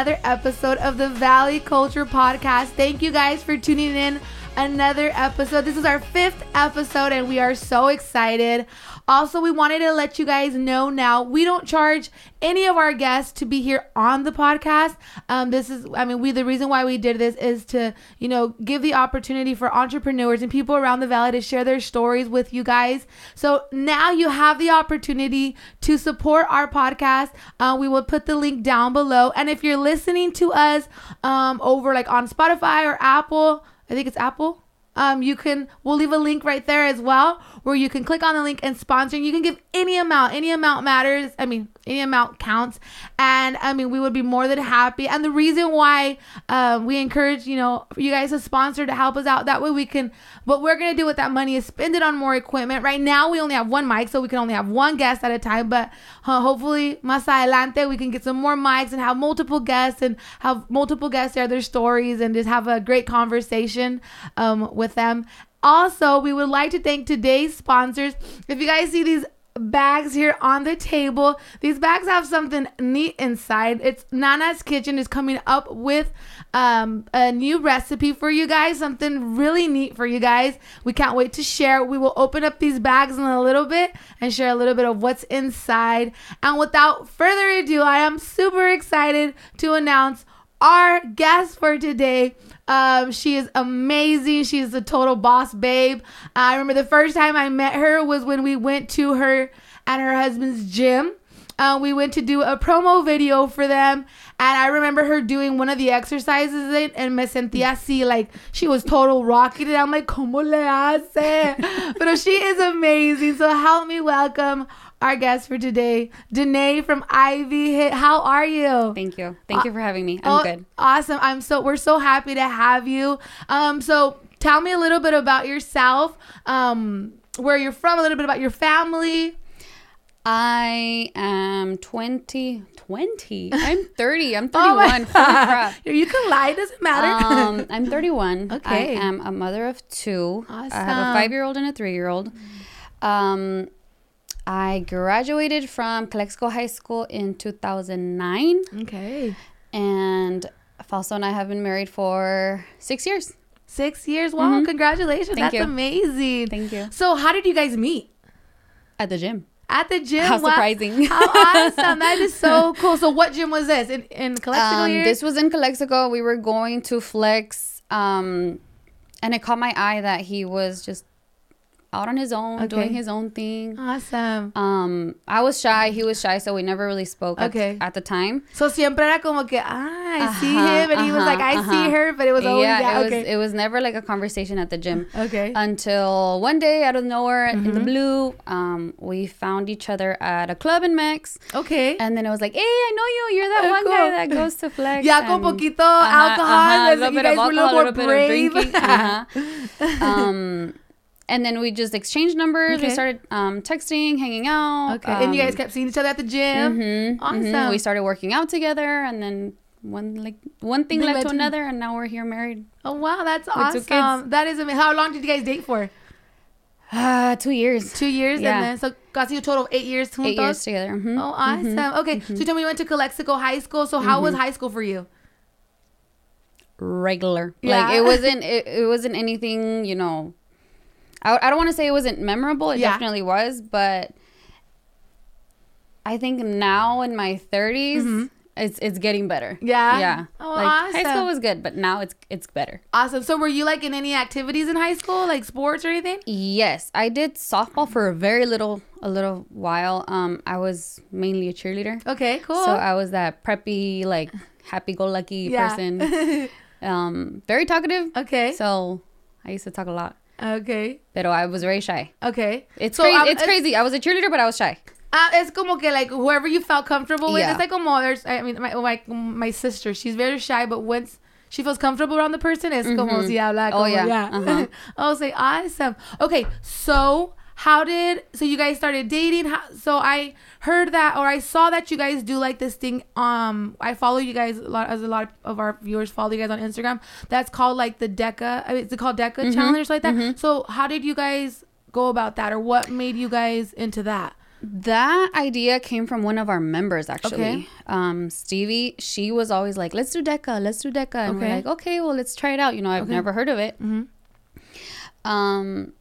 another episode of the Valley Culture Podcast. Thank you guys for tuning in another episode. This is our fifth episode, and we are so excited. Also, we wanted to let you guys know now we don't charge any of our guests to be here on the podcast. Um, this is, I mean, we the reason why we did this is to, you know, give the opportunity for entrepreneurs and people around the valley to share their stories with you guys. So now you have the opportunity to support our podcast. Uh, we will put the link down below, and if you're listening to us um, over like on Spotify or Apple, I think it's Apple. Um, you can we'll leave a link right there as well where you can click on the link and sponsor. You can give any amount any amount matters. I mean any amount counts. And i mean we would be more than happy. And the reason why um, we encourage you know you guys to sponsor to help us out that way we can what we're gonna do with that money is spend it on more equipment. Right now we only have one mic so we can only have one guest at a time. But uh, hopefully más adelante we can get some more mics and have multiple guests and have multiple guests share their stories and just have a great conversation um, with them. Also, we would like to thank today's sponsors. If you guys see these bags here on the table. These bags have something neat inside. It's Nana's Kitchen is coming up with um, a new recipe for you guys, something really neat for you guys. We can't wait to share. We will open up these bags in a little bit and share a little bit of what's inside. And without further ado, I am super excited to announce our guest for today. Um, she is amazing. She's a total boss babe. I remember the first time I met her was when we went to her and her husband's gym. Uh, we went to do a promo video for them, and I remember her doing one of the exercises in, and me sentía así, like she was total rocking it. I'm like, ¿Cómo le hace? but she is amazing. So help me welcome our guest for today, Danae from IV HIIT. How are you? Thank you. Thank you for having me. I'm oh, good. Awesome. I'm so we're so happy to have you. Um, so tell me a little bit about yourself. Um, where you're from, a little bit about your family. I am 20, 20. I'm 30. I'm 31. oh. You can lie, it doesn't matter. Um, I'm 31. Okay. I am a mother of two. Awesome. I have a five year old and a three year old. Um, I graduated from Calexico High School in 2009. Okay. And Fausto and I have been married for six years. Six years? Wow, mm-hmm. congratulations. Thank That's you. amazing. Thank you. So, how did you guys meet? At the gym. At the gym. How wow. surprising! How awesome! That is so cool. So, what gym was this in in Calexico? Um, this was in Calexico. We were going to flex, um, and it caught my eye that he was just out on his own, okay. doing his own thing. Awesome. Um, I was shy. He was shy, so we never really spoke. Okay. At, at the time. So siempre era como que, ah, I uh-huh, see him, and uh-huh, he was like, I uh-huh. see her, but it was always yeah. yeah it okay. was it was never like a conversation at the gym. okay. Until one day, out of nowhere, mm-hmm. in the mm-hmm. blue, um, we found each other at a club in Mex. Okay. And then it was like, hey, I know you. You're that oh, one cool. guy that goes to flex. Yeah, con poquito alcohol. A little bit of alcohol, a little bit of drinking. Uh-huh. um and then we just exchanged numbers. Okay. We started um, texting, hanging out. Okay. Um, and you guys kept seeing each other at the gym. Mm-hmm, awesome. Mm-hmm. We started working out together, and then one like one thing led, led, to another, and now we're here married. Oh wow, that's awesome. That is amazing. How long did you guys date for? Uh, two years. Two years, yeah. and then so got you a total of eight years. Juntos? Eight years together. Mm-hmm. Oh, awesome. Mm-hmm. Okay, mm-hmm. so you told me you went to Calexico High School. So how was mm-hmm. high school for you? Regular. Yeah. Like it wasn't. It, it wasn't anything. You know I, I don't want to say it wasn't memorable. It yeah. definitely was, but I think now in my 30s, mm-hmm. it's it's getting better. Yeah. Yeah. Oh, like awesome. high school was good, but now it's it's better. Awesome. So were you like in any activities in high school, like sports or anything? Yes, I did softball for a very little a little while. Um, I was mainly a cheerleader. Okay, cool. So I was that preppy, like happy-go-lucky yeah. person. um, very talkative. Okay. So I used to talk a lot. Okay. Pero I was very shy. Okay. It's so, crazy. Um, it's, it's crazy. I was a cheerleader, but I was shy. Uh, it's como que like whoever you felt comfortable with. Yeah. It's like como there's. I mean, my my my sister. She's very shy, but once she feels comfortable around the person, it's mm-hmm. como si habla. Como, oh yeah. yeah. Uh-huh. I'll say awesome. Okay, so how did so you guys started dating? How, so I heard that or I saw that you guys do like this thing. Um, I follow you guys a lot as a lot of our viewers follow you guys on Instagram. That's called like the Deca. I mean, it's called Deca mm-hmm. challenge like that. Mm-hmm. So how did you guys go about that, or what made you guys into that? That idea came from one of our members, actually. Okay. Um, Stevie, she was always like, let's do DECA, let's do DECA. And okay. we're like, okay, well, let's try it out. You know, I've okay. never heard of it. Mm-hmm. Um,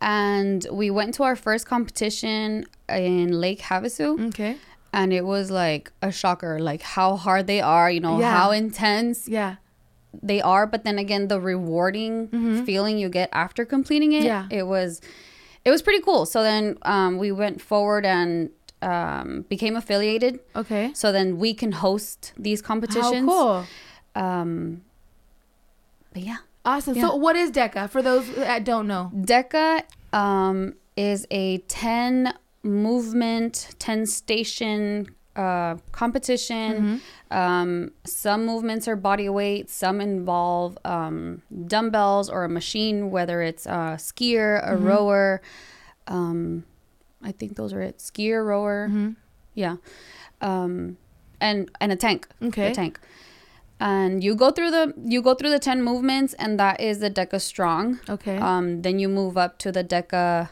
and we went to our first competition in Lake Havasu. Okay. And it was like a shocker, like how hard they are, you know, yeah. how intense. Yeah they are but then again the rewarding mm-hmm. feeling you get after completing it yeah. it was it was pretty cool. So then um, we went forward and um, became affiliated. Okay. So then we can host these competitions. How cool. Um, but yeah. Awesome. Yeah. So what is DECA for those that don't know? DECA um, is a 10 movement, 10 station uh, competition. Mm-hmm. Um, some movements are body weight, some involve um, dumbbells or a machine, whether it's a skier, a mm-hmm. rower. Um, I think those are it. Skier, rower. Mm-hmm. Yeah. Um, and and a tank. Okay. A tank. And you go through the you go through the ten movements, and that is the DECA strong. Okay. Um, then you move up to the DECA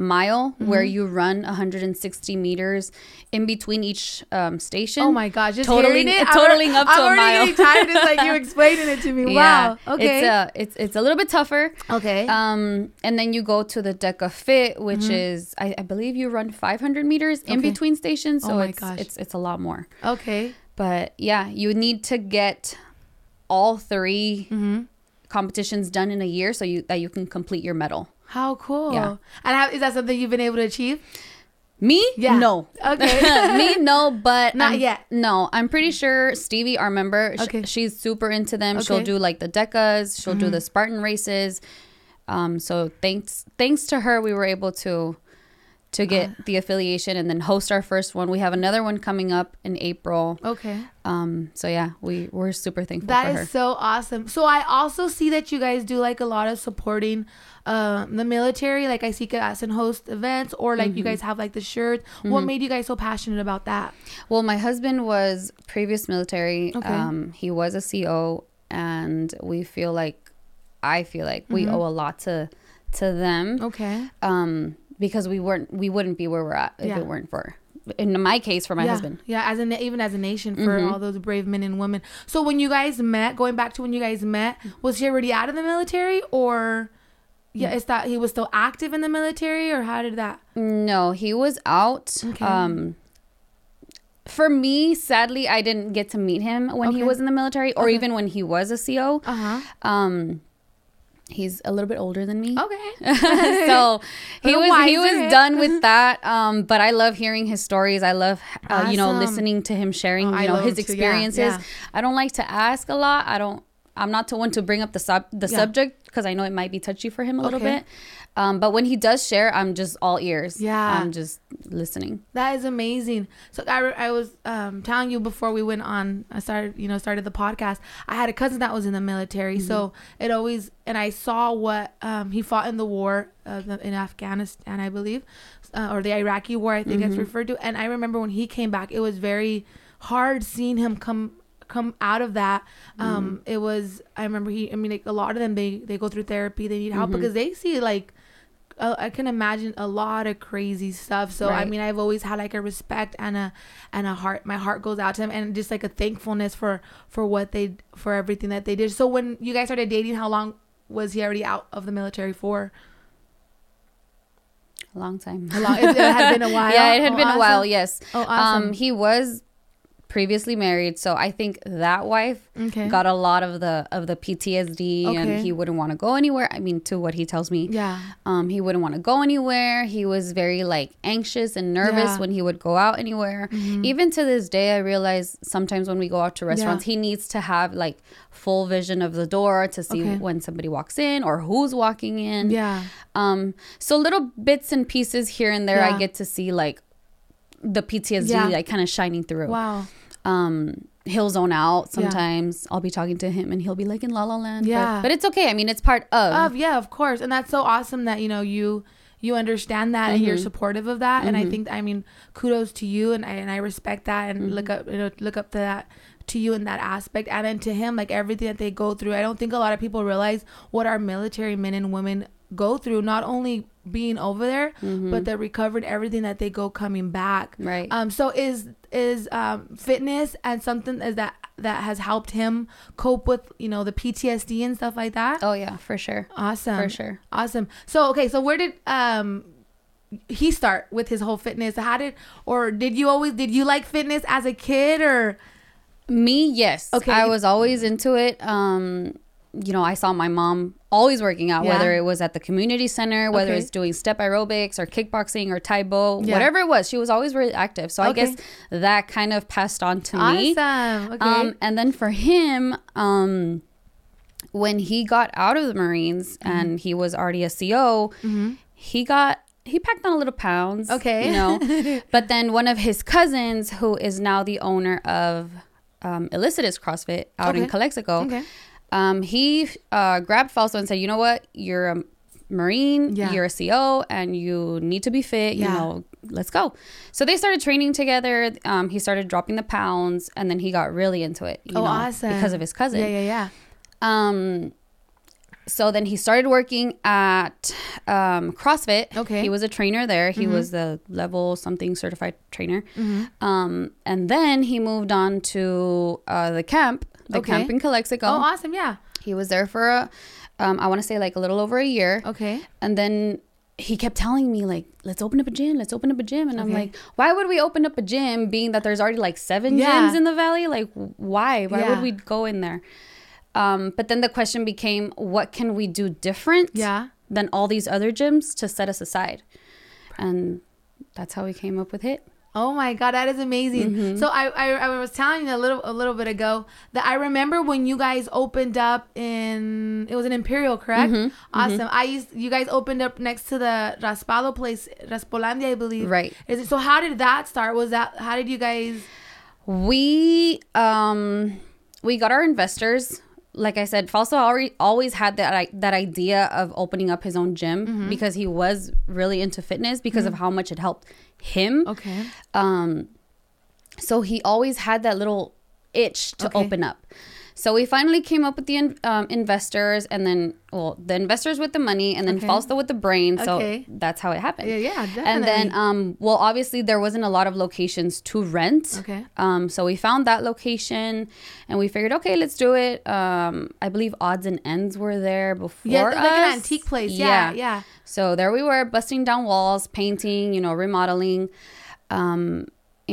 mile mm-hmm. where you run 160 meters in between each um, station. Oh my gosh, just totaling it, totaling up to a mile. I'm a mile. tired just like you explaining it to me. Yeah, wow. Okay. It's a it's it's a little bit tougher. Okay. Um, and then you go to the DECA Fit, which mm-hmm. is I, I, believe you run 500 meters okay. in between stations. So oh it's gosh. it's it's a lot more. Okay. But yeah, you need to get all 3 mm-hmm. competitions done in a year so you that you can complete your medal. How cool. Yeah. And how, is that something you've been able to achieve? Me? Yeah. No. Okay. Me? No, but. Not I'm, yet. No, I'm pretty sure Stevie, our member, okay. Sh- she's super into them. Okay. She'll do like the DECAs, she'll mm-hmm. do the Spartan races. Um, so thanks thanks to her, we were able to to get uh, the affiliation and then host our first one. We have another one coming up in April. Okay. Um. So yeah, we we're super thankful. That is so awesome. So I also see that you guys do like a lot of supporting um, the military. Like I see and host events, or like mm-hmm. you guys have like the shirts. Mm-hmm. What made you guys so passionate about that? Well, my husband was previous military. Okay. Um, he was a CO, and we feel like I feel like we mm-hmm. owe a lot to to them. Okay. Um, because we weren't we wouldn't be where we're at if yeah. it weren't for in my case for my yeah, husband yeah as an even as a nation for mm-hmm. all those brave men and women so when you guys met going back to when you guys met was he already out of the military or yeah, is that he was still active in the military or how did that? No, he was out. Okay. Um for me, sadly, I didn't get to meet him when okay. he was in the military or okay. even when he was a CO. Uh-huh. Um he's a little bit older than me. Okay. so he was wiser. he was done with that. Um, but I love hearing his stories. I love uh, awesome. you know listening to him sharing oh, you know his experiences. yeah, yeah. I don't like to ask a lot. I don't I'm not the one to bring up the sub the yeah. subject because I know it might be touchy for him a okay. little bit. Um, but when he does share, I'm just all ears. Yeah, I'm just listening. That is amazing. So I, I was um, telling you before we went on. I started, you know, started the podcast. I had a cousin that was in the military, mm-hmm. so it always and I saw what um, he fought in the war uh, in Afghanistan, I believe, uh, or the Iraqi war. I think mm-hmm. it's referred to. And I remember when he came back, it was very hard seeing him come come out of that um mm. it was i remember he i mean like a lot of them they they go through therapy they need help mm-hmm. because they see like uh, I can imagine a lot of crazy stuff. So right. I mean, I've always had like a respect and a and a heart. My heart goes out to them, and just like a thankfulness for for what they for everything that they did. So when you guys started dating, how long was he already out of the military for? A long time. A long, it, it had been a while. yeah, it had oh, been awesome. a while. Yes. Oh, awesome. Um, he was previously married, so I think that wife okay. got a lot of the of the PTSD, okay. and he wouldn't want to go anywhere. I mean, to what he tells me, yeah, um, he wouldn't want to go anywhere. He was very like anxious and nervous yeah. when he would go out anywhere. Mm-hmm. Even to this day, I realize sometimes when we go out to restaurants, yeah. he needs to have like full vision of the door to see okay. when somebody walks in or who's walking in. Yeah. Um. So little bits and pieces here and there, yeah. I get to see like the PTSD like kind of shining through. Wow um he'll zone out sometimes yeah. i'll be talking to him and he'll be like in la la land yeah but, but it's okay i mean it's part of of yeah of course and that's so awesome that you know you you understand that mm-hmm. and you're mm-hmm. supportive of that mm-hmm. and i mm-hmm. think i mean kudos to you and i and i respect that and mm-hmm. look up you know look up to that to you in that aspect and then to him like everything that they go through i don't think a lot of people realize what our military men and women go through, not only being over there, Mm-hmm. but the recovered everything that they go coming back. Right. Um. So is is um fitness and something is that that has helped him cope with you know the PTSD and stuff like that. oh yeah, for sure. Awesome. For sure. Awesome. So okay, so where did um he start with his whole fitness? How did or did you always did you like fitness as a kid or Me, yes. Okay. I was always into it. Um, you know, I saw my mom always working out, Yeah. whether it was at the community center, whether Okay. it's doing step aerobics or kickboxing or Tae Bo, Yeah. whatever it was. She was always really active. So I guess that kind of passed on to me. awesome? Okay. Um, and then for him, um, when he got out of the Marines Mm-hmm. and he was already a CO, he got he packed on a little pounds. Okay. you know. but then one of his cousins, who is now the owner of um, Illicitous CrossFit out in Okay. Calexico, Okay. Um, he uh, grabbed Fausto and said, "You know what? You're a Marine. Yeah. You're a CO, and you need to be fit. You Yeah. know, let's go." So they started training together. Um, he started dropping the pounds, and then he got really into it. You Oh, know, awesome. Because of his cousin. yeah, yeah, yeah. Um, so then he started working at um, CrossFit. Okay. Mm-hmm. He was a trainer there. He was the level something certified trainer. Um, and then he moved on to uh, the camp, the Okay. camp in Calexico. Oh, awesome. Yeah. He was there for a, um, I want to say like a little over a year. Okay. And then he kept telling me like, let's open up a gym, let's open up a gym. And I'm like, why would we open up a gym being that there's already like seven Yeah. gyms in the valley? Like why? Why Yeah. would we go in there? Um, but then the question became, what can we do different Yeah. than all these other gyms to set us aside? And that's how we came up with HIIT. Oh my god, that is amazing. Mm-hmm. So I, I I was telling you a little a little bit ago that I remember when you guys opened up in it was an Imperial, correct? Mm-hmm. Awesome. I used you guys opened up next to the Raspado place, Raspolandia, I believe. Right. Is it so? How did that start? Was that how did you guys? We um we got our investors. Like I said, Fausto already always had that that idea of opening up his own gym Mm-hmm. because he was really into fitness because of how much it helped him. Okay. Um, so he always had that little itch to Okay. open up. So we finally came up with the in, um, investors, and then well, the investors with the money, and then Okay. With the brain. So Okay. that's how it happened. Yeah, yeah, definitely. And then, um, well, obviously there wasn't a lot of locations to rent. Okay. Um, so we found that location, and we figured, okay, let's do it. Um, I believe Odds and Ends were there before yeah, like an antique place. Yeah, yeah. So there we were, busting down walls, painting, you know, remodeling. Um,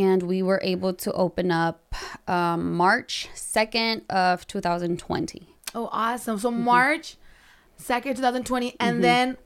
and we were able to open up um, March 2nd of 2020. Oh, awesome. Mm-hmm. So March second, two thousand twenty, and then.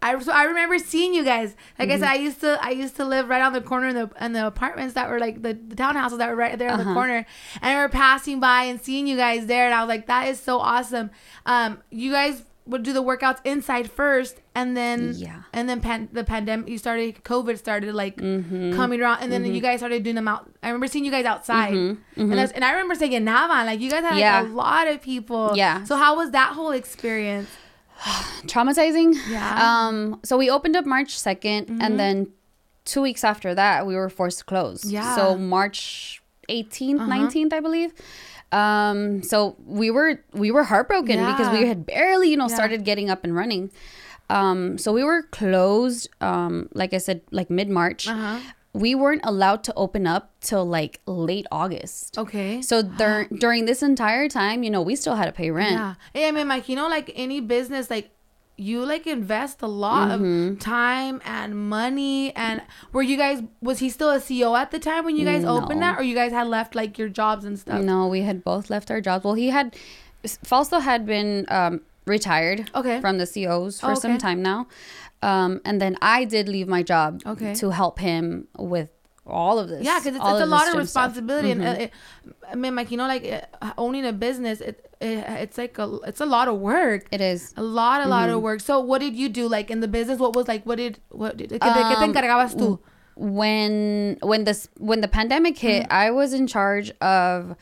I, so I remember seeing you guys. Like Mm-hmm. I said, I used to I used to live right on the corner in the in the apartments that were like the, the townhouses that were right there on Uh-huh. the corner. And I remember passing by and seeing you guys there, and I was like, that is so awesome. Um, you guys would do the workouts inside first, and then Yeah. and then pan- the pandemic, you started COVID started like Mm-hmm. coming around, and then you guys started doing them out. I remember seeing you guys outside, and that's, and I remember saying in Navan, like you guys had like, Mm-hmm. a lot of people. Yeah. So how was that whole experience? Traumatizing. Yeah. Mm-hmm. Um, so we opened up March 2nd, and then two weeks after that, we were forced to close. Yeah. Uh-huh. So March 18th, 19th, I believe. Um, so we were we were heartbroken because we had barely, you know, Yeah. started getting up and running. Um, so we were closed, um, like I said, like mid March. Uh-huh. We weren't allowed to open up till like late August. Okay. So dur- during this entire time, you know, we still had to pay rent. Yeah. Hey, I mean, like, you know, like any business, like, you like invest a lot Mm-hmm. of time and money. And were you guys, was he still a CEO at the time when you guys opened that? Or you guys had left like your jobs and stuff? No, we had both left our jobs. Well, he had, Fausto had been um, retired Okay. from the COs for Oh, some time now. Um, and then I did leave my job Okay. to help him with all of this. Yeah, because it's, it's a lot of gym stuff. Mm-hmm. responsibility, and uh, it, I mean, like you know, like uh, owning a business, it, it it's like a it's a lot of work. It is. A lot, a lot Mm-hmm. of work. So, what did you do, like in the business? What was like? What did what? Did, ¿qué, te- qué te Um, encargabas tú? when when this when the pandemic hit, Mm-hmm. I was in charge of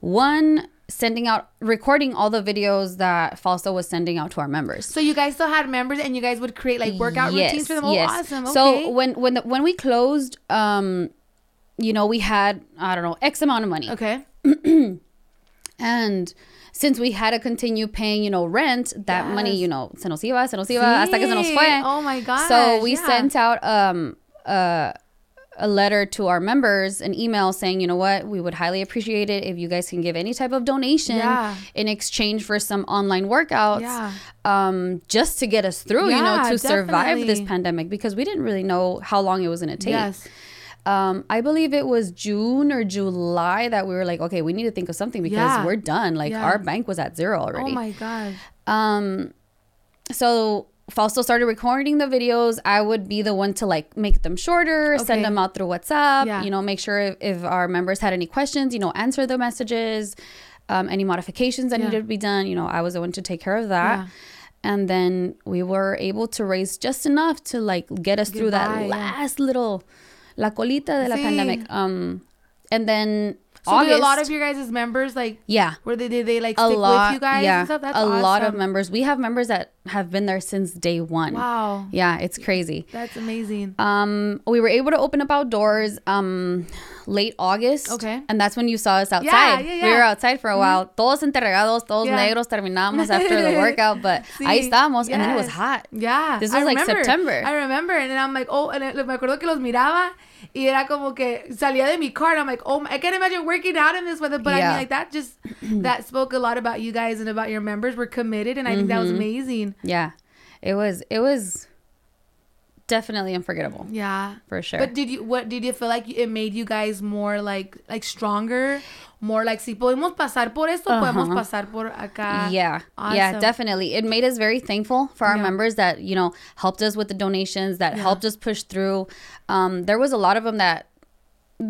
one sending out recording all the videos that Fausto was sending out to our members. So you guys still had members, and you guys would create like workout routines for them. Oh, awesome. Okay. So when when the, when we closed, um, you know, we had I don't know X amount of money, okay. And since we had to continue paying, you know, rent, that Yes. money, you know, se nos iba, se nos iba, hasta que se nos fue. Oh my god. So we yeah. sent out um a a letter to our members, an email saying, you know what, we would highly appreciate it if you guys can give any type of donation Yeah. in exchange for some online workouts, Yeah. um, just to get us through, you know, Yeah, to survive this pandemic because we didn't really know how long it was going to take. Yes. Um, I believe it was June or July that we were like, okay, we need to think of something because Yeah. we're done. Like Yeah. our bank was at zero already. Oh my god. Um, so Fausto started recording the videos. I would be the one to like make them shorter, Okay. send them out through WhatsApp. Yeah. You know, make sure if, if our members had any questions, you know, answer the messages. Um, any modifications that Yeah. needed to be done, you know, I was the one to take care of that. Yeah. And then we were able to raise just enough to like get us through that last little la colita de la Sí. pandemic. Um, and then So August, a lot of your guys' members like yeah, were they did they like a stick lot, with you guys yeah, and stuff? That's a lot of members. We have members that have been there since day one. Wow. Yeah, it's crazy. That's amazing. Um, we were able to open up outdoors um late August. Okay. And that's when you saw us outside. yeah, We yeah. We were outside for a while. Todos entregados, todos Yeah. negros, terminamos after the workout, but Sí, ahí estábamos and then it was hot. Yeah. This I was like remember. September. I remember. And then I'm like, oh, and I- me acuerdo que los miraba y era como que salía de mi car and I'm like, oh, my- I can't imagine working out in this weather. But I Yeah. mean, like, that just, that spoke a lot about you guys and about your members. We're committed. And I think that Mm-hmm. was amazing. Yeah. It was it was definitely unforgettable Yeah. for sure. But did you, what, did you feel like it made you guys more like, like stronger? More like, si podemos pasar por esto, podemos Uh-huh. pasar por acá. yeah yeah definitely it made us very thankful for our Yeah. members that you know helped us with the donations that Yeah. helped us push through um there was a lot of them that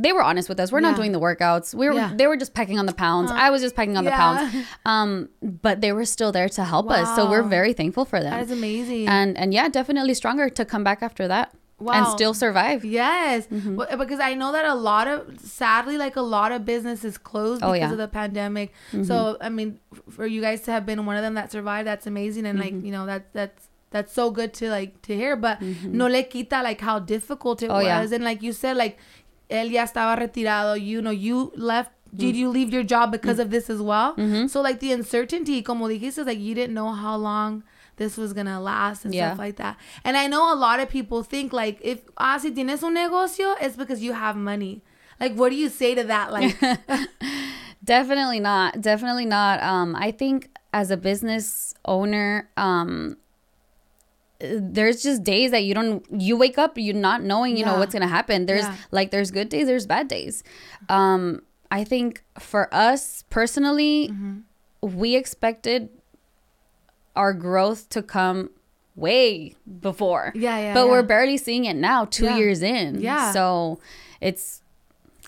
they were honest with us we're Yeah. not doing the workouts we were Yeah. they were just pecking on the pounds i was just pecking on the pounds um but they were still there to help us so we're very thankful for them That is amazing. and and yeah definitely stronger to come back after that Wow. and still survive Yes, Mm-hmm. Well, because I know that a lot of, sadly, like a lot of businesses closed Oh, because yeah. Mm-hmm. of the pandemic. So I mean, for you guys to have been one of them that survived, that's amazing, and Mm-hmm. like you know that that's that's so good to like to hear. But no le quita like how difficult it Oh, yeah. was, and like you said, like él ya estaba retirado. You know, you left. Mm. Did you leave your job because of this as well? So like the uncertainty, como dijiste, like you didn't know how long this was gonna last and Yeah. stuff like that. And I know a lot of people think like if ah si tienes un negocio, it's because you have money. Like what do you say to that? Like Definitely not. Definitely not. Um, I think as a business owner, um, there's just days that you don't you wake up you're not knowing you know what's gonna happen there's Yeah. like there's good days there's bad days um i think for us personally Mm-hmm. we expected our growth to come way before Yeah, yeah, but yeah. we're barely seeing it now two Yeah. years in Yeah. so it's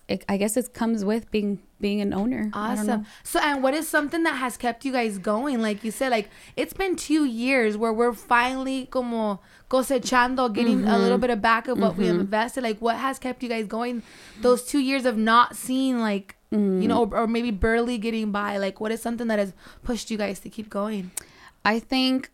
it, i guess it comes with being being an owner I don't know. awesome. So and what is something that has kept you guys going? Like you said, like it's been two years where we're finally como cosechando, getting a Mm-hmm. little bit of back of what we invested. Like what has kept you guys going those two years of not seeing like Mm-hmm. you know, or, or maybe barely getting by? Like what is something that has pushed you guys to keep going? I think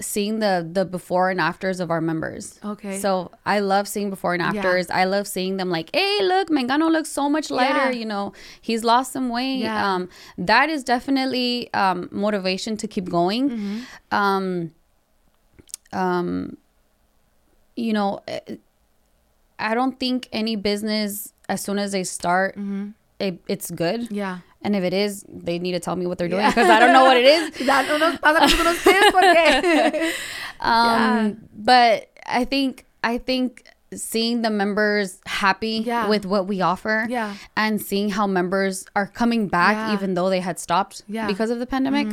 seeing the the before and afters of our members. Okay. So I love seeing before and Yeah. afters. I love seeing them like, hey, look, Mangano looks so much lighter. Yeah. You know, he's lost some weight. Yeah. Um, that is definitely um, motivation to keep going. Mm-hmm. Um, um, you know, eh, I don't think any business as soon as they start, Mm-hmm. it, it's good. Yeah. And if it is, they need to tell me what they're doing because I don't know what it is. Ya no nos pasa con nosotros ustedes porque Um, but I think I think seeing the members happy Yeah. with what we offer Yeah. and seeing how members are coming back Yeah. even though they had stopped Yeah. Mm-hmm. because of the pandemic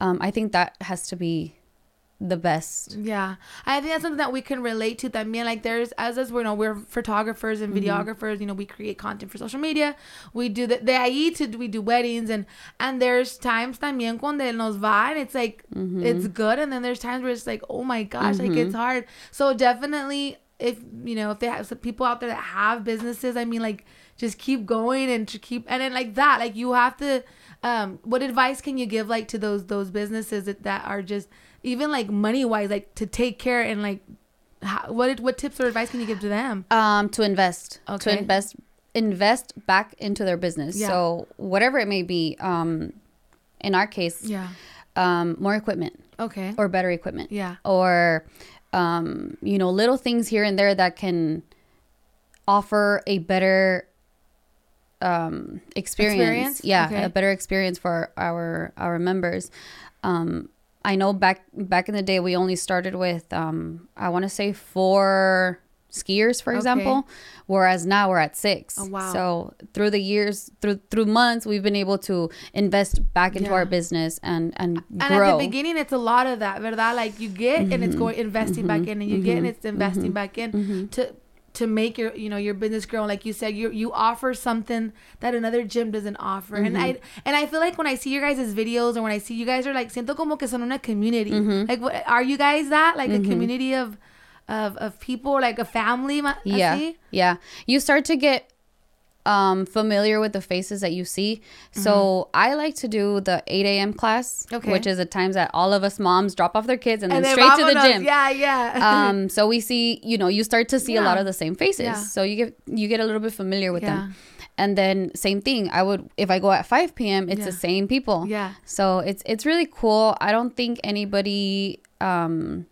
um, i think that has to be the best Yeah, I think that's something that we can relate to. That mean, like there's as us, we know we're photographers and Mm-hmm. videographers. You know, we create content for social media. We do the de ahí to we do weddings and and there's times también cuando nos va and it's like Mm-hmm. it's good, and then there's times where it's like oh my gosh, like it's hard. So definitely, if you know if they have some people out there that have businesses, I mean like just keep going and to keep and then like that, like you have to. Um, what advice can you give like to those those businesses that, that are just even like money wise, like to take care and like how, what what tips or advice can you give to them? um, to invest Okay. to invest invest back into their business. Yeah. So whatever it may be, um, in our case, Yeah. um, more equipment Okay. or better equipment. Yeah. Or, um, you know, little things here and there that can offer a better um, experience. Experience? Yeah, Okay. a better experience for our our members. Um, I know back back in the day we only started with um, I want to say four skiers for Okay. example whereas now we're at six Oh, wow. so through the years through through months we've been able to invest back into Yeah. our business and and, And grow Mm-hmm. at the beginning, it's a lot of that, ¿verdad? Like you get and it's going investing back in, and you get and it's investing back in Mm-hmm. to to make your you know your business grow. Like you said, you you offer something that another gym doesn't offer, and I Mm-hmm. and I feel like when I see your guys' videos or when I see you guys are like siento como que son una community. Mm-hmm. Like what, are you guys that like a community of of of people like a family? yeah así? yeah you start to get um familiar with the faces that you see so i like to do the 8 a.m class Mm-hmm. Okay. which is the times that all of us moms drop off their kids and, And then then straight to the vámonos. gym Yeah, yeah. um so we see you know you start to see a lot of the same faces Yeah. so you get you get a little bit familiar with Yeah. them and then same thing i would if i go at 5 p.m it's Yeah. the same people Yeah. so it's it's really cool i don't think anybody um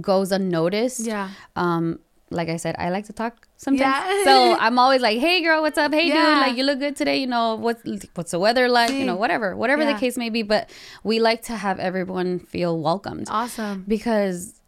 goes unnoticed yeah. um like i said i like to talk sometimes Yeah. so i'm always like hey girl what's up hey Yeah. dude like you look good today you know what's what's the weather like you know whatever whatever Yeah. the case may be but we like to have everyone feel welcomed Awesome. because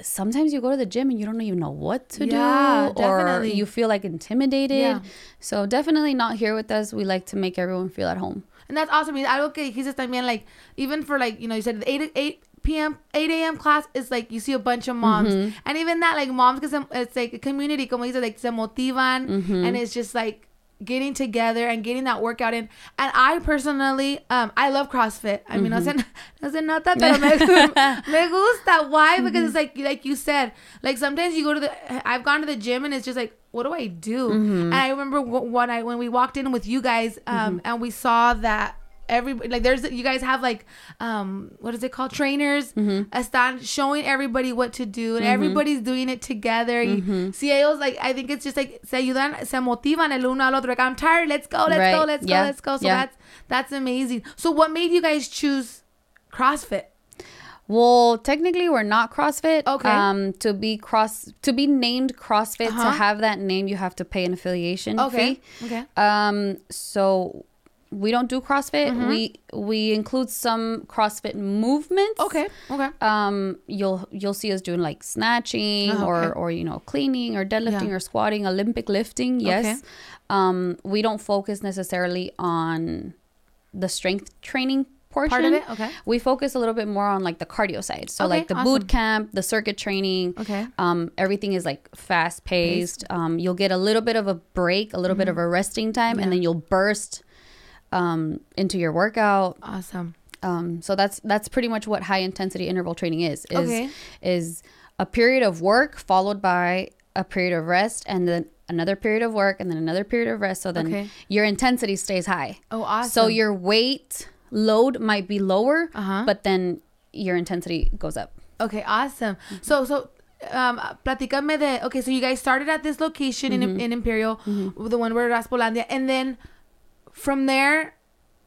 sometimes you go to the gym and you don't even know what to Yeah, do or definitely. you feel like intimidated Yeah. so definitely not here with us we like to make everyone feel at home And that's awesome. Y algo que dijiste también, like, even for, like, you know, you said the 8, 8 p.m., 8 a.m. class is, like, you see a bunch of moms. Mm-hmm. And even that, like, moms, because it's, like, a community, como dice, like, se motivan. Mm-hmm. And it's just, like, getting together and getting that workout in. And I personally, um, I love CrossFit. I mean, Mm-hmm. no, se, no se nota, pero me, me gusta. Why? Because it's like, like you said, like sometimes you go to the, I've gone to the gym and it's just like, what do I do? Mm-hmm. And I remember wh- when I, when we walked in with you guys, um, and we saw that everybody like there's you guys have like um what is it called trainers están showing everybody what to do and everybody's doing it together si ellos like I think it's just like se ayudan se motivan el uno al otro like I'm tired let's go let's go let's Yeah. go let's go so Yeah. that's that's amazing so what made you guys choose CrossFit Well, technically, we're not CrossFit. Okay. Um, to be cross to be named CrossFit Uh-huh. to have that name, you have to pay an affiliation okay fee. okay Um, so we don't do CrossFit. Mm-hmm. We we include some CrossFit movements. okay okay Um, you'll you'll see us doing like snatching Oh, or okay. or you know cleaning or deadlifting Yeah. or squatting, Olympic lifting. Yes. Okay. Um, we don't focus necessarily on the strength training portion part of it okay we focus a little bit more on like the cardio side so Okay, like the awesome. boot camp the circuit training okay um everything is like fast paced um you'll get a little bit of a break a little bit of a resting time Mm-hmm. Yeah. and then you'll burst um into your workout awesome um so that's that's pretty much what high intensity interval training is is Okay. is a period of work followed by a period of rest and then another period of work and then another period of rest so then Okay. your intensity stays high oh awesome so your weight load might be lower, Uh-huh. but then your intensity goes up. Okay, awesome. Mm-hmm. So, so, um, platícame de, okay, so you guys started at this location Mm-hmm. in, in Imperial, the one where Raspolandia, and then from there,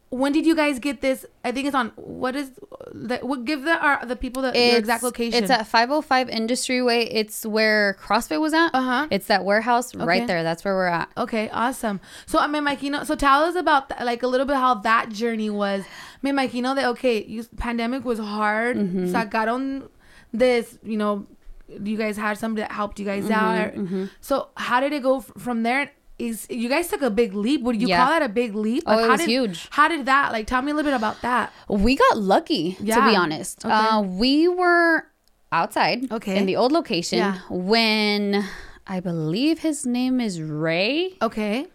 when did you guys get this? I think it's on, what is, the, what, give the, our, the people the, your exact location. It's at 505 Industry Way. It's where CrossFit was at. Uh-huh. It's that warehouse Okay. right there. That's where we're at. Okay, awesome. So I me imagino. So tell us about like a little bit how that journey was. Me imagino that okay, you, pandemic was hard. Mm-hmm. Sacaron this, you know, you guys had somebody that helped you Mm-hmm, guys out. So how did it go from there? Is you guys took a big leap? Would you Yeah. call that a big leap? Oh, it how was did, huge. How did that? Like, tell me a little bit about that. We got lucky, yeah. to be honest. Okay. Uh, we were outside Okay. in the old location Yeah. when I believe his name is Ray. Okay.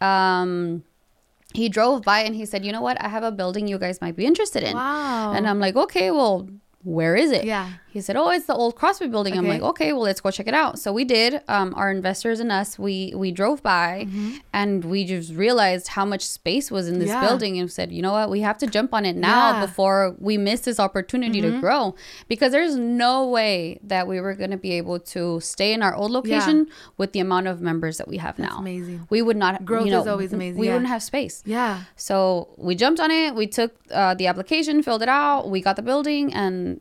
Um, he drove by and he said, "You know what? I have a building you guys might be interested in." Wow. And I'm like, "Okay, well, where is it?" Yeah. He said, "Oh, it's the old CrossFit building." Okay. I'm like, "Okay, well, let's go check it out." So we did. Um, our investors and us, we we drove by, mm-hmm. and we just realized how much space was in this yeah. building, and said, "You know what? We have to jump on it now yeah. before we miss this opportunity mm-hmm. to grow." Because there's no way that we were going to be able to stay in our old location yeah. with the amount of members that we have That's now. Amazing. We would not. Growth you know, is always amazing. We wouldn't have space. Yeah. So we jumped on it. We took uh, the application, filled it out. We got the building, and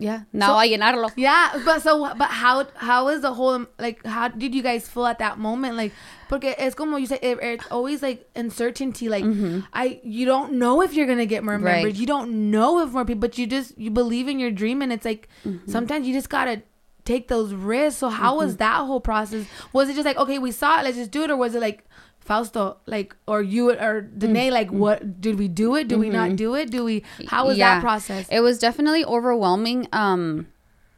yeah, now so, I llenarlo. Yeah, but so but how how is the whole like how did you guys feel at that moment like porque es como you say it, it's always like uncertainty like mm-hmm. I you don't know if you're gonna get more members right. you don't know if more people but you just you believe in your dream and it's like mm-hmm. sometimes you just gotta take those risks so how mm-hmm. was that whole process was it just like okay we saw it let's just do it or was it like Fausto, like, or you or Danae, mm-hmm. like, what did we do it? Do mm-hmm. we not mm-hmm. do it? Do we? How was yeah. that process? It was definitely overwhelming. Um,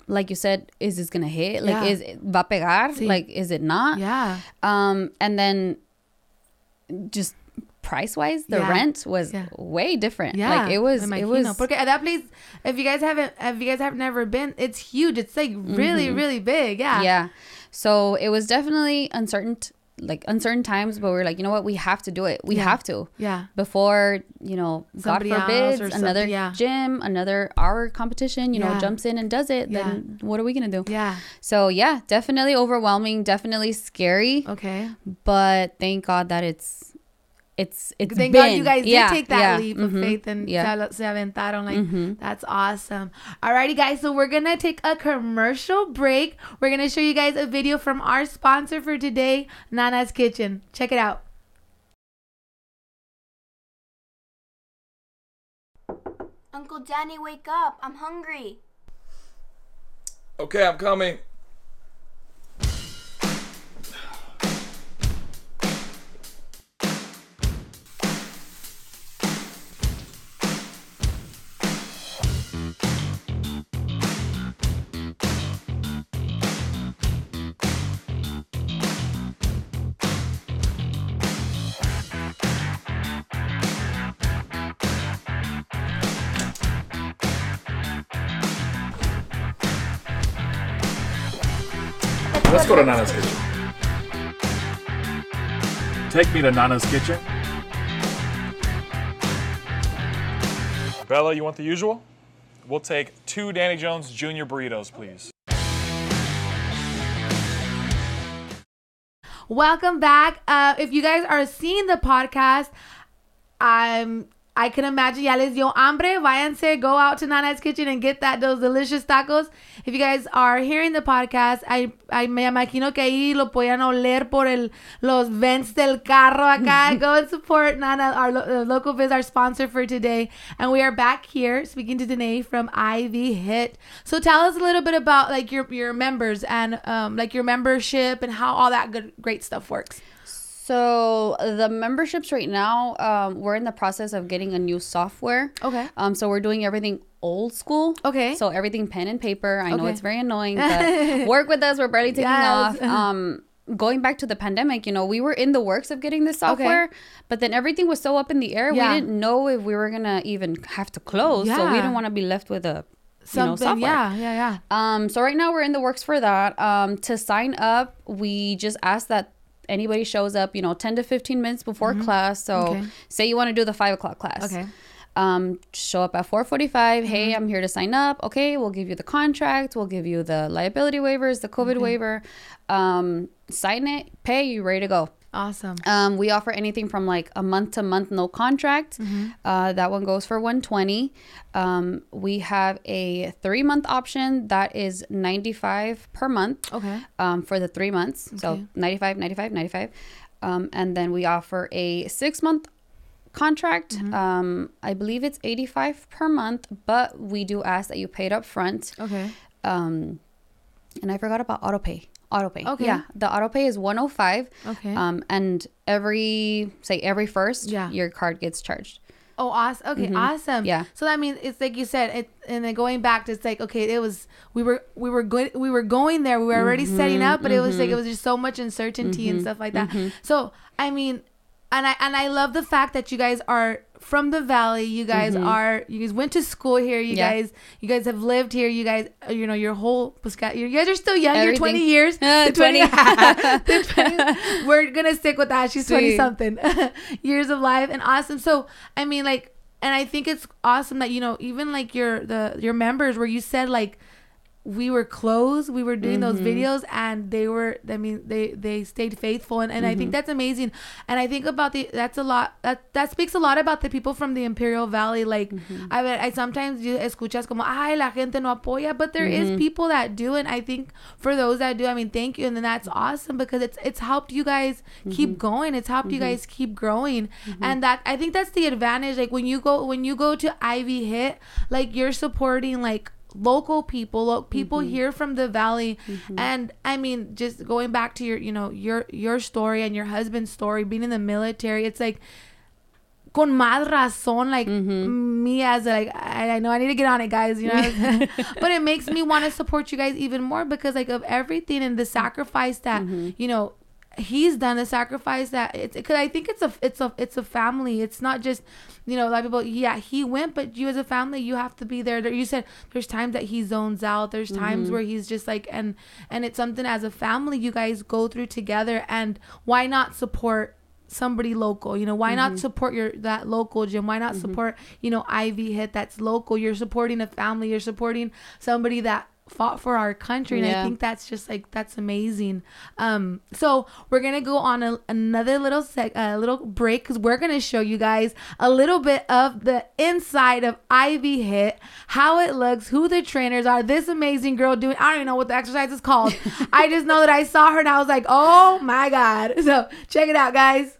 like you said, is this gonna hit? Like, yeah. is va pegar? Sí. Like, is it not? Yeah. Um, and then just price wise, the yeah. rent was yeah. way different. Yeah, like it was. It was. Porque at that place, if you guys haven't, if you guys have never been, it's huge. It's like really, mm-hmm. really big. Yeah. Yeah. So it was definitely uncertain like uncertain times, but we're like, you know what, we have to do it. We yeah. have to. Yeah. Before you know, Somebody God forbid, another yeah. gym, another our competition, you yeah. know, jumps in and does it. Then what are we gonna do? Yeah. So yeah, definitely overwhelming, definitely scary. Okay. But thank God that it's it's it's thank been, God you guys yeah, did take that yeah, leap mm-hmm, of faith and yeah. se, aventaron like mm-hmm. that's awesome. Alrighty guys, so we're gonna take a commercial break. We're gonna show you guys a video from our sponsor for today, Nana's Kitchen. Check it out. Uncle Danny, wake up! I'm hungry. Okay, I'm coming. Let's go to Nana's kitchen. Take me to Nana's kitchen. Bella, you want the usual? We'll take two Danny Jones Junior burritos, please. Welcome back. Uh, if you guys are seeing the podcast, I'm I can imagine ya les dio hambre. Váyanse, go out to Nana's Kitchen and get that those delicious tacos. If you guys are hearing the podcast, I, I me imagino que ahí lo puedan oler por el, los vents del carro acá. go and support Nana, our lo, uh, local biz, our sponsor for today. And we are back here speaking to Danae from IV HIIT. So tell us a little bit about like your your members and um, like your membership and how all that good great stuff works. So the memberships right now, um, we're in the process of getting a new software. Okay. Um, so we're doing everything old school. Okay. So everything pen and paper. I know it's very annoying, but work with us. We're barely taking yes. off. Um, going back to the pandemic, you know, we were in the works of getting this software, okay. but then everything was so up in the air. Yeah. We didn't know if we were gonna even have to close. Yeah. So we didn't want to be left with a Something, you know, software. Yeah, yeah, yeah. Um, so right now we're in the works for that. Um, to sign up, we just ask that anybody shows up, you know, 10 to 15 minutes before mm-hmm. class. So okay. say you want to do the five o'clock class. Okay. Um, show up at 4:45. Mm-hmm. Hey, I'm here to sign up. Okay, we'll give you the contract. We'll give you the liability waivers, the COVID okay. waiver. Um, sign it, pay. You ready to go? Awesome. Um, we offer anything from like a month to month, no contract. Mm-hmm. Uh, that one goes for 120. Um, we have a three month option that is 95 per month. Okay. Um, for the three months. Okay. So 95, 95, 95. Um, and then we offer a six month contract. Mm-hmm. Um, I believe it's 85 per month, but we do ask that you pay it up front. Okay. Um, and I forgot about auto pay auto pay. Okay. Yeah, the auto pay is 105. Okay. Um, and every say every first, yeah. your card gets charged. Oh, awesome. Okay, mm-hmm. awesome. Yeah. So that means it's like you said, it, and then going back to it's like okay, it was we were we were good we were going there, we were already mm-hmm, setting up, but mm-hmm. it was like mm-hmm. it was just so much uncertainty and mm-hmm, stuff like that. Mm-hmm. So I mean, and I and I love the fact that you guys are from the valley. You guys are you guys went to school here. You Mm-hmm. Yeah. guys you guys have lived here. You guys you know your whole you guys are still young. You're 20 years. Uh, 20 20. 20 we're gonna stick with that. She's 20 something years of life and awesome. So I mean like and I think it's awesome that you know even like your the your members where you said like we were close we were doing those mm-hmm. videos and they were i mean they they stayed faithful and, and i think mm-hmm. that's amazing. And i think about the that's a lot that that speaks a lot about the people from the imperial valley like mm-hmm. i bet i sometimes you escuchas como ay la gente no apoya but there is people that do and i think for those that do i mean thank you and then that's awesome because it's it's helped you guys keep going it's helped you guys keep growing and that i think that's the advantage like when you go when you go to IV HIIT like you're supporting like local people lo- people mm-hmm. here from the valley. Mm-hmm. And i mean just going back to your you know your your story and your husband's story being in the military it's like con más razón like mm-hmm. me as like I, I know i need to get on it guys you know? But it makes me want to support you guys even more because like of everything and the sacrifice that you know he's done the sacrifice that it's because i think it's a it's a it's a family. It's not just you know a lot of people yeah he went but you as a family you have to be there. There- you said there's times that he zones out. There's times mm-hmm. where he's just like and and it's something as a family you guys go through together and why not support somebody local? You know why not mm-hmm. support your that local gym? Why not mm-hmm. support you know IV HIIT that's local? You're supporting a family. You're supporting somebody that fought for our country and i think that's just like that's amazing. Um so we're gonna go on a, another little sec a little break because we're gonna show you guys a little bit of the inside of IV HIIT how it looks who the trainers are this amazing girl doing i don't even know what the exercise is called. I just know that i saw her and i was like oh my god. So check it out guys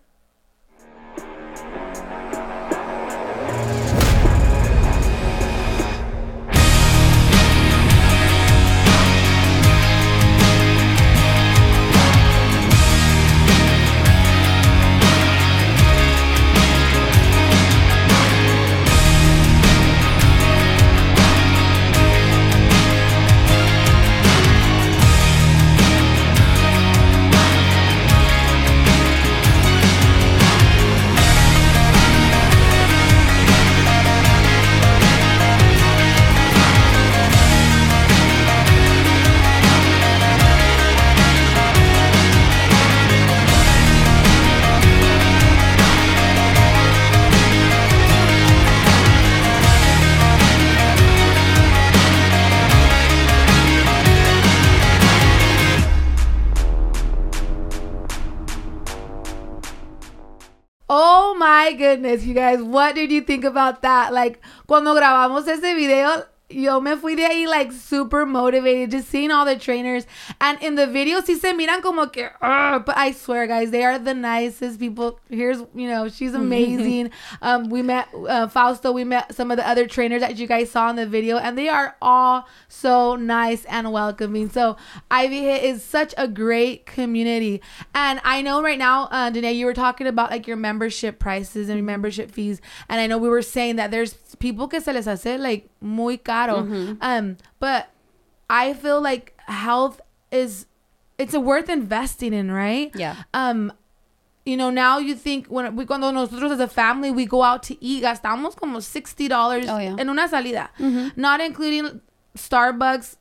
goodness, you guys, what did you think about that? Like, cuando grabamos ese video, yo me fui de ahí like super motivated, just seeing all the trainers. And in the video, sí se miran como que, "Ugh," but I swear, guys, they are the nicest people. Here's, you know, she's amazing. um, we met uh, Fausto, we met some of the other trainers that you guys saw in the video, and they are all so nice and welcoming. So, IV HIIT is such a great community. And I know right now, uh, Danae, you were talking about like your membership prices and membership fees. And I know we were saying that there's people que se les hace like muy caro. Um, but I feel like health is it's a worth investing in, right? Yeah. Um, you know, now you think when we cuando nosotros as a family we go out to eat, gastamos como sixty dollars Oh, yeah. en una salida, not including Starbucks.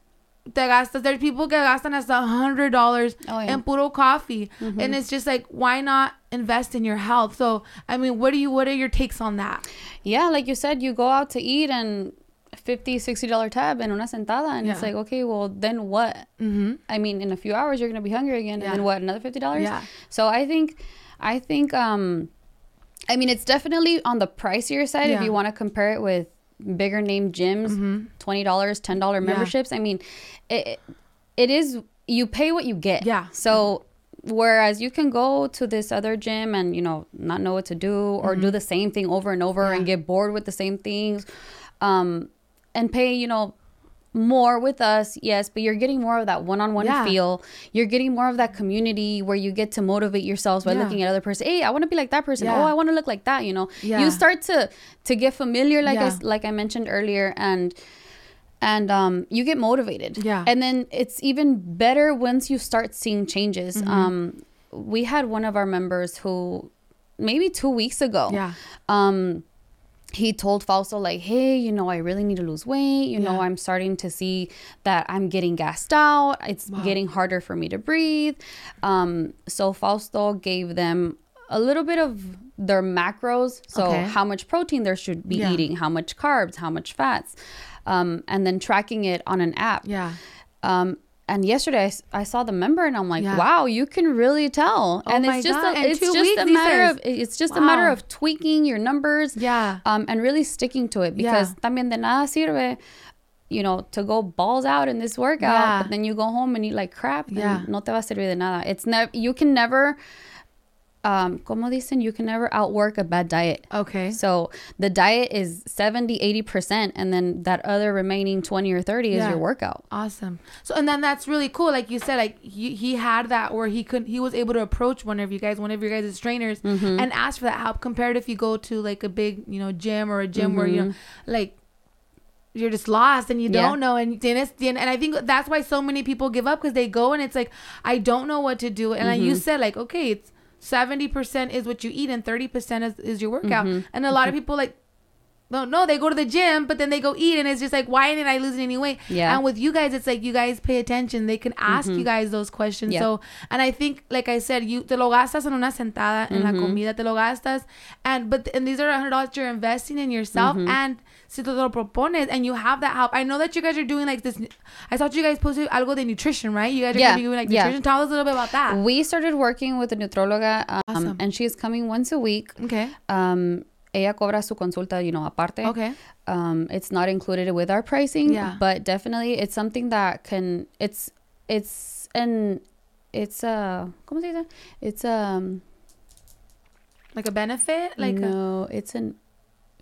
Te gastas. There's people que gastan hasta a hundred dollars Oh, yeah. en puro coffee, and it's just like, why not invest in your health? So, I mean, what do you? What are your takes on that? yeah like you said you go out to eat and 50 60 dollar tab and una sentada and it's like okay well then what Mm-hmm. i mean in a few hours you're gonna be hungry again Yeah. and then what another 50 dollars Yeah. so i think i think um i mean it's definitely on the pricier side if Yeah. Mm-hmm. you want to compare it with bigger name gyms $20 $10 memberships i mean it, it is you pay what you get Yeah. so whereas you can go to this other gym and you know not know what to do or Mm-hmm. do the same thing over and over and get bored with the same things um and pay you know more with us yes but you're getting more of that one-on-one Yeah. feel you're getting more of that community where you get to motivate yourselves by Yeah. looking at other person hey i want to be like that person Yeah. oh i want to look like that you know Yeah. you start to to get familiar like I Yeah. like i mentioned earlier and and um, you get motivated. Yeah. And then it's even better once you start seeing changes. Mm-hmm. Um, we had one of our members who maybe two weeks ago. Yeah. Um, he told Fausto like, "Hey, you know, I really need to lose weight. You know, I'm starting to see that I'm getting gassed out. It's getting harder for me to breathe." Um, so Fausto gave them a little bit of their macros, so Okay. how much protein they should be Yeah. eating, how much carbs, how much fats, um, and then tracking it on an app. Yeah. Um, and yesterday I saw the member and I'm like, Yeah. wow, you can really tell. Oh and my it's just God, a, it's two just weeks, a matter says. of it's just a matter of tweaking your numbers. Yeah. Um, and really sticking to it because Yeah. también de nada sirve, you know, to go balls out in this workout, Yeah. but then you go home and eat like crap. then Yeah. No te va a servir de nada. It's never you can never. Um, como dicen, you can never outwork a bad diet. Okay. So the diet is 70, 80%, and then that other remaining 20 or 30 is your workout. Awesome. So and then that's really cool. Like you said, like he, he had that where he couldn't, he was able to approach one of you guys, one of your guys' trainers, Mm-hmm. and ask for that help. Compared if you go to like a big you know gym or a gym where you know like you're just lost and you Mm-hmm. Yeah. don't know and tien- and I think that's why so many people give up because they go and it's like I don't know what to do and like you Mm-hmm. said like okay it's seventy percent is what you eat and thirty percent is, is your workout Mm-hmm. and a lot of people like no, no, they go to the gym, but then they go eat, and it's just like, why didn't I lose any weight? Yeah. And with you guys, it's like you guys pay attention. They can ask you guys those questions. Yeah. So, and I think, like I said, you te lo gastas en una sentada en la comida, te lo gastas, and but and these are a hundred dollars you're investing in yourself, Mm. and si te lo propones, and you have that help. I know that you guys are doing like this. I thought you guys posted algo de nutrition, right? You guys are Yeah, doing like nutrition. yeah. Tell us a little bit about that. We started working with a nutrióloga, um, Awesome. and she's coming once a week. Okay. Um, ella cobra su consulta, you know, aparte. Okay. Um, it's not included with our pricing, Yeah. but definitely it's something that can. It's it's an it's a ¿cómo se dice? It's um Like a benefit, like a, no, it's an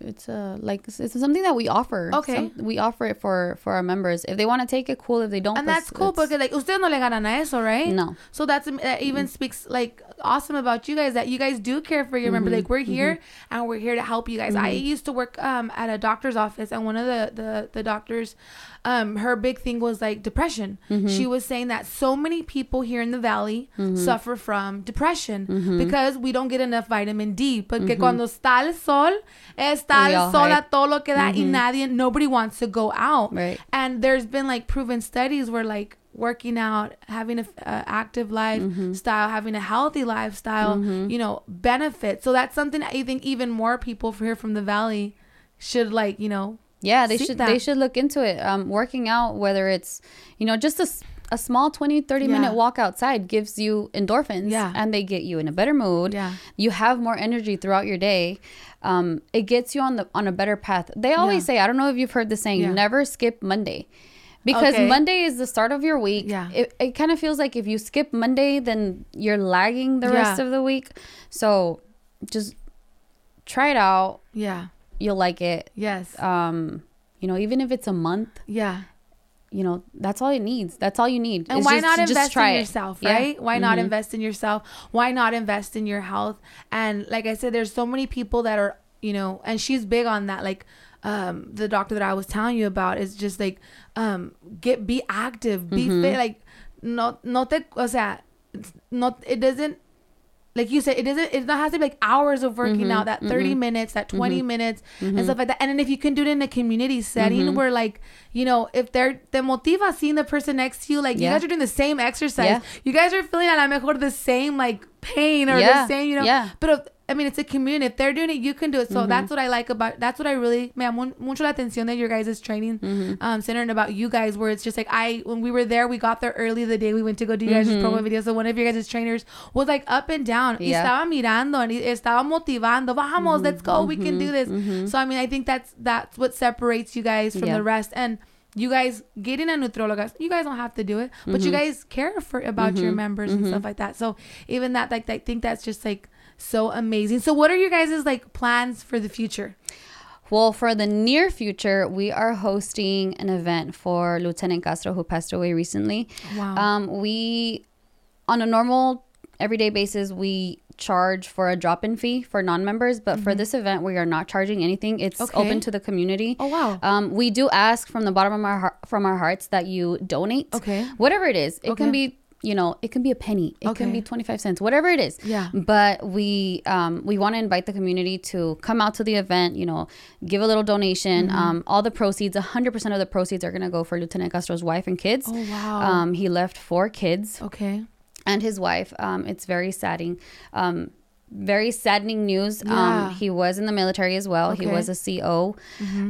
it's a like it's it's something that we offer. Okay. Some- we offer it for for our members. If they want to take it, cool. If they don't, and that's cool because like ustedes no le ganan a eso, right? No. So that's that even speaks like awesome about you guys that you guys do care for your Mm-hmm. members. Like we're here and we're here to help you guys. I used to work um at a doctor's office and one of the the the doctors, um her big thing was like depression. Mm-hmm. She was saying that so many people here in the valley suffer from depression Mm-hmm. because we don't get enough vitamin D. Porque cuando está el sol, está El all sol a todo lo que da y nadie nobody wants to go out. Right. And there's been like proven studies where like working out, having a uh, active lifestyle, having a healthy lifestyle, you know, benefits. So that's something I think even more people here from the valley should like, you know, Yeah, they should that. they should look into it. Um, working out, whether it's you know just a, a small 20, 30 Yeah. minute walk outside gives you endorphins. Yeah. and they get you in a better mood. Yeah. you have more energy throughout your day. Um, it gets you on the on a better path. They always Yeah. say, I don't know if you've heard the saying, never skip Monday. Because Okay. Monday is the start of your week. Yeah. It, it kind of feels like if you skip Monday, then you're lagging the rest of the week. So just try it out. yeah. You'll like it Yes. um you know even if it's a month yeah. You know that's all it needs that's all you need And why just- not just invest try in it. yourself, Yeah. right? Why not Mhm. invest in yourself? Why not invest in your health? And like I said, there's so many people that are, you know, and she's big on that. Like, um, the doctor that I was telling you about is just like, um, get be active, be Mm-hmm. fit. Like, no, no te, o sea, not it doesn't. Like you said, it doesn't. It has to be like hours of working Mm-hmm. out. That 30 minutes, that 20 minutes, and stuff like that. And then if you can do it in a community setting Mm-hmm. where, like, you know, if they're te motiva seeing the person next to you, like you guys are doing the same exercise. Yeah. You guys are feeling a lo mejor the same like pain or Yeah. the same, you know. Yeah. Mm-hmm. But if, I mean, it's a community. If they're doing it, you can do it. So that's what I like about. That's what I really me llamó mucho la atención de your guys' is training, Mm-hmm. um, centered about you guys. Where it's just like I when we were there, we got there early the day we went to go do you guys' promo video. So one of your guys' trainers was like up and down. Y Mm-hmm. Yeah. estaba mirando and estaba motivando. Vamos, Mm-hmm. let's go. We can do this. So I mean, I think that's that's what separates you guys from Yeah. the rest and. You guys getting a nutrióloga, you guys don't have to do it, but Mm-hmm. you guys care for about your members and stuff like that. So even that, like, I think that's just like so amazing. So what are your guys' like plans for the future? well for the near future we are hosting an event for lieutenant castro who passed away recently Wow. um we on a normal everyday basis we charge for a drop-in fee for non-members but for this event we are not charging anything it's Mm-hmm. Okay. open to the community Oh, wow. um, we do ask from the bottom of our heart, from our hearts that you donate Okay. whatever it is it Okay. can be you know, it can be a penny, it can be 25 cents, whatever it is. Yeah. But we um, we want to invite the community to come out to the event, you know, give a little donation. Mm-hmm. Um, all the proceeds, 100% of the proceeds are going to go for Lieutenant Castro's wife and kids. Oh, wow. Um, he left four kids Okay. and his wife. Um, it's very saddening. Um, very saddening news. Yeah. Um, he was in the military as well. He was a CO.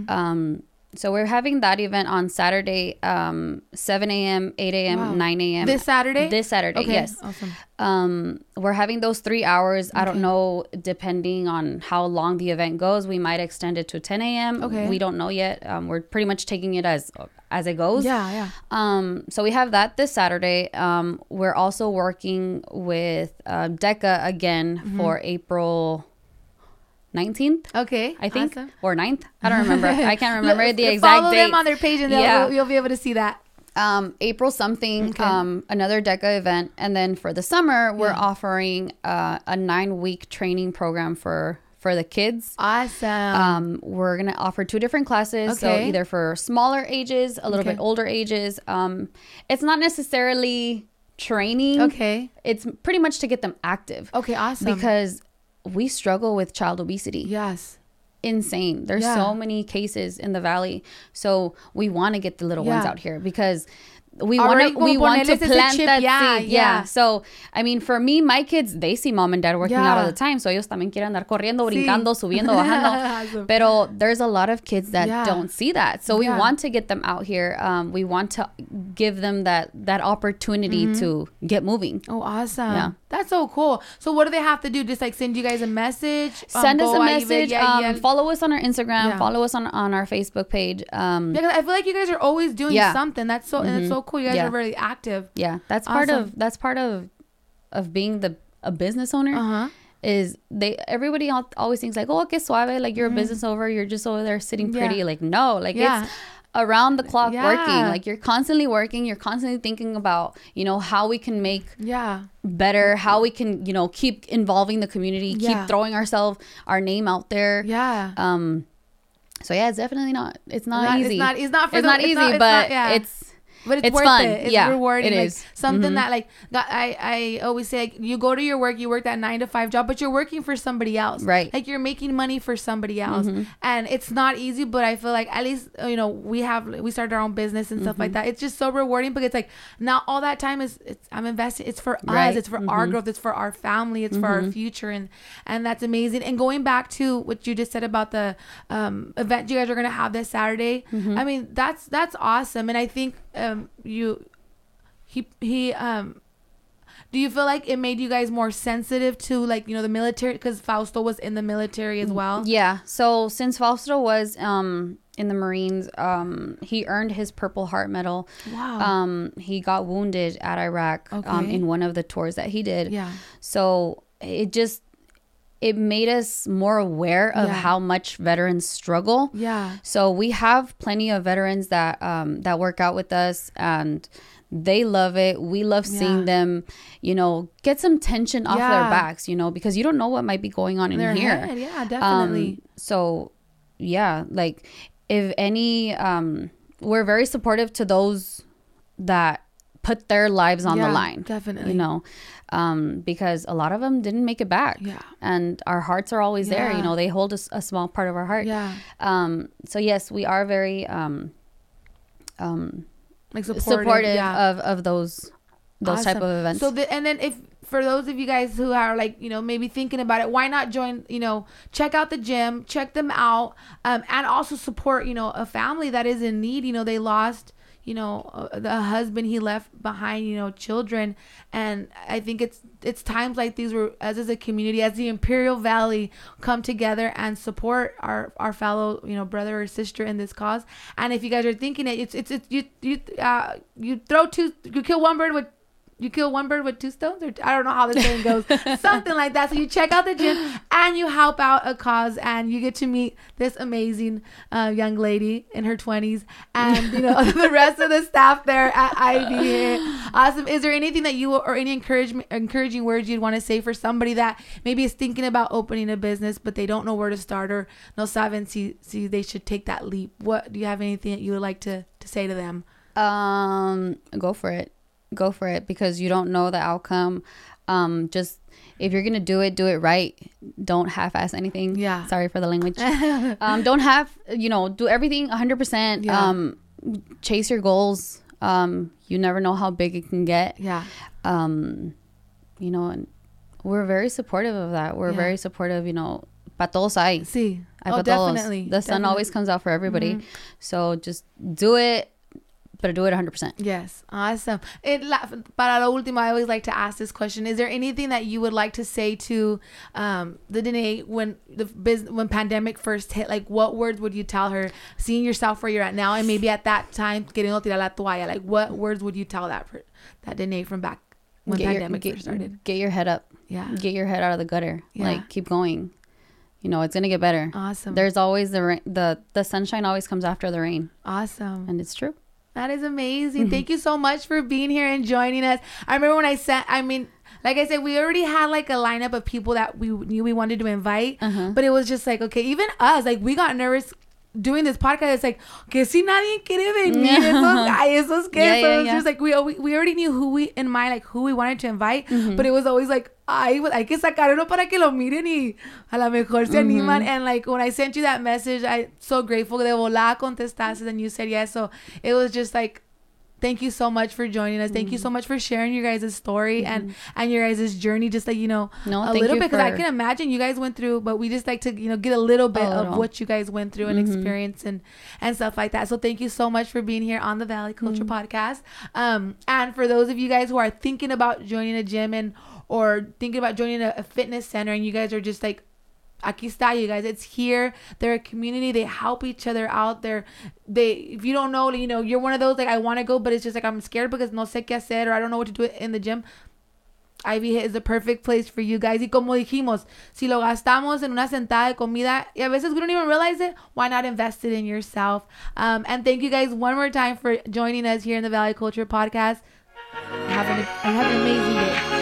Um, so we're having that event on Saturday, um, 7 a.m., 8 a.m., Wow. 9 a.m. This Saturday? This Saturday, Okay. yes. Awesome. Um, we're having those three hours. I don't know, depending on how long the event goes, we might extend it to 10 a.m. Okay. We don't know yet. Um, we're pretty much taking it as as it goes. Yeah, yeah. Um, so we have that this Saturday. Um, we're also working with uh, DECA again Mm-hmm. for April 19th, Okay. I think, awesome. or 9th. I don't remember. I can't remember the exact Follow date. them on their page and Yeah. you'll, be able to see that. um, April something, Okay. um, another DECA event. And then for the summer, we're offering uh, a nine week training program for, for the kids. Awesome. Um, we're gonna offer two different classes, so either for smaller ages, a little Okay. bit older ages. Um, it's not necessarily training. okay. It's pretty much to get them active. Okay, awesome. Because we struggle with child obesity. yes. Insane. There's Yeah. so many cases in the valley. So we want to get the little ones out here because we want to we want to plant chip, that yeah, seed. yeah. Yeah. So I mean, for me, my kids they see mom and dad working out all the time, so ellos también quieren andar corriendo, Sí. brincando, subiendo, bajando. Pero there's a lot of kids that Yeah. don't see that. So we Yeah. want to get them out here. Um, we want to give them that that opportunity Mm-hmm. to get moving. Oh, awesome. Yeah. That's so cool. So what do they have to do? Just like send you guys a message? Um, Send us a message. yeah, Um, yeah. follow us on our Instagram. Yeah. Follow us on, on our Facebook page. Um, Yeah, I feel like you guys are always doing Yeah. something. That's so and it's so cool. You guys Yeah. are very active. yeah, that's part of that's part of of being the a business owner. Uh huh. Is they everybody always thinks like oh que suave like you're a business owner you're just over there sitting Mm-hmm. Yeah. pretty like no like Yeah. it's around the clock Yeah. working like you're constantly working you're constantly thinking about you know how we can make Yeah. better how we can you know keep involving the community Yeah. keep throwing ourselves our name out there Yeah. um so yeah it's definitely not it's not, Not- it's easy not- it's not for it's the- not it's easy not- it's but not- yeah. it's But it's, It's worth fun. it. It's Yeah, rewarding. it like, is. Mm-hmm. Something that like God, I I always say like you go to your work, you work that nine to five job, but you're working for somebody else. Right. Mm-hmm. Like you're making money for somebody else, and it's not easy. But I feel like at least uh, you know we have we started our own business and stuff Mm-hmm. like that. It's just so rewarding. But it's like now all that time is it's I'm investing. It's for us. Right. It's for our growth. It's for our family. It's for our future, and and that's amazing. And going back to what you just said about the um, event you guys are gonna have this Saturday, I mean that's that's awesome. And I think um, you he he um do you feel like it made you guys more sensitive to like you know the military because fausto was in the military as well Yeah. So since Fausto was um in the Marines, um he earned his Purple Heart Medal. Wow. Um he got wounded at Iraq okay. um in one of the tours that he did. Yeah. So it just it made us more aware of Yeah. how much veterans struggle. yeah So we have plenty of veterans that um, that work out with us, and they love it. We love seeing Yeah. them, you know, get some tension off Yeah. their backs, you know, because you don't know what might be going on in their here. head yeah definitely Um, so, yeah, like if any, um, we're very supportive to those that put their lives on the line. definitely. you know, um, because a lot of them didn't make it back. Yeah. and our hearts are always there. You know, they hold a small part of our heart. yeah Um, so yes, we are very um, um, like supportive, supportive, yeah. of, of those those type of events. So the, and then if for those of you guys who are like you know maybe thinking about it, why not join? You know, check out the gym, check them out, um, and also support you know a family that is in need. You know, they lost you know uh, the husband he left behind you know children. And i think it's it's times like these where as as a community as the imperial valley come together and support our our fellow you know brother or sister in this cause. And if you guys are thinking it it's it's, it's you you uh you throw two you kill one bird with you kill one bird with two stones, or I don't know how the thing goes, something like that. So you check out the gym and you help out a cause, and you get to meet this amazing uh, young lady in her twenties, and you know the rest of the staff there at IV. Awesome. Is there anything that you or any encouragement, encouraging words you'd want to say for somebody that maybe is thinking about opening a business, but they don't know where to start, or no saben si si they should take that leap? What do you have anything that you would like to to say to them? um, go for it. Go for it because you don't know the outcome. Um, just if you're gonna do it, do it right. Don't half-ass anything. Yeah. Sorry for the language. um, don't have you know do everything 100. percent Yeah. Um, chase your goals. Um, you never know how big it can get. Yeah. Um, you know, and we're very supportive of that. We're Yeah. very supportive. You know, pa todos hay. See. Hay Oh, definitely. The sun always comes out for everybody. Mhm. So just do it, but do it 100%. Yes, awesome. It para lo último, I always like to ask this question: Is there anything that you would like to say to um, the Danae when the biz- when pandemic first hit? Like, what words would you tell her, seeing yourself where you're at now, and maybe at that time, queriendo tirar la toalla? Like, what words would you tell that that Danae from back when Get your, pandemic get, first started? get your head up. Yeah, Get your head out of the gutter. Yeah. Like keep going. You know, it's going to get better. awesome. There's always the rain, the the sunshine always comes after the rain, awesome. and it's true. That is amazing. Thank you so much for being here and joining us. I remember when I sent, I mean, like I said, we already had like a lineup of people that we knew we wanted to invite, Uh-huh. but it was just like, okay, even us, like we got nervous doing this podcast. It's like, que si nadie quiere venir, esos, ay, esos que, Yeah, so yeah, it's yeah. just like we, we we already knew who we in mind, like who we wanted to invite, Mm-hmm. but it was always like, ay, hay que sacar uno para que lo miren y a lo mejor se Mm-hmm. And like when I sent you that message, I so grateful de volada contestaste and you said yes. So it was just like thank you so much for joining us. Thank you Mm-hmm. so much for sharing your guys' story and and your guys' journey. Just like you know, No, a little bit because I can imagine you guys went through, but we just like to you know get a little bit A of little. Mm-hmm. what you guys went through and experience and and stuff like that. So thank you so much for being here on the Valley Culture Mm-hmm. Podcast. Um, and for those of you guys who are thinking about joining a gym and or thinking about joining a, a fitness center, and you guys are just like aquí está you guys it's here they're a community they help each other out they're they if you don't know you know you're one of those like i want to go but it's just like i'm scared because no sé qué hacer or i don't know what to do in the gym IV HIIT is the perfect place for you guys. Y como dijimos, si lo gastamos en una sentada de comida, y a veces we don't even realize it, why not invest it in yourself? Um, and thank you guys one more time for joining us here in the Valley Culture Podcast. Have an, have an amazing day.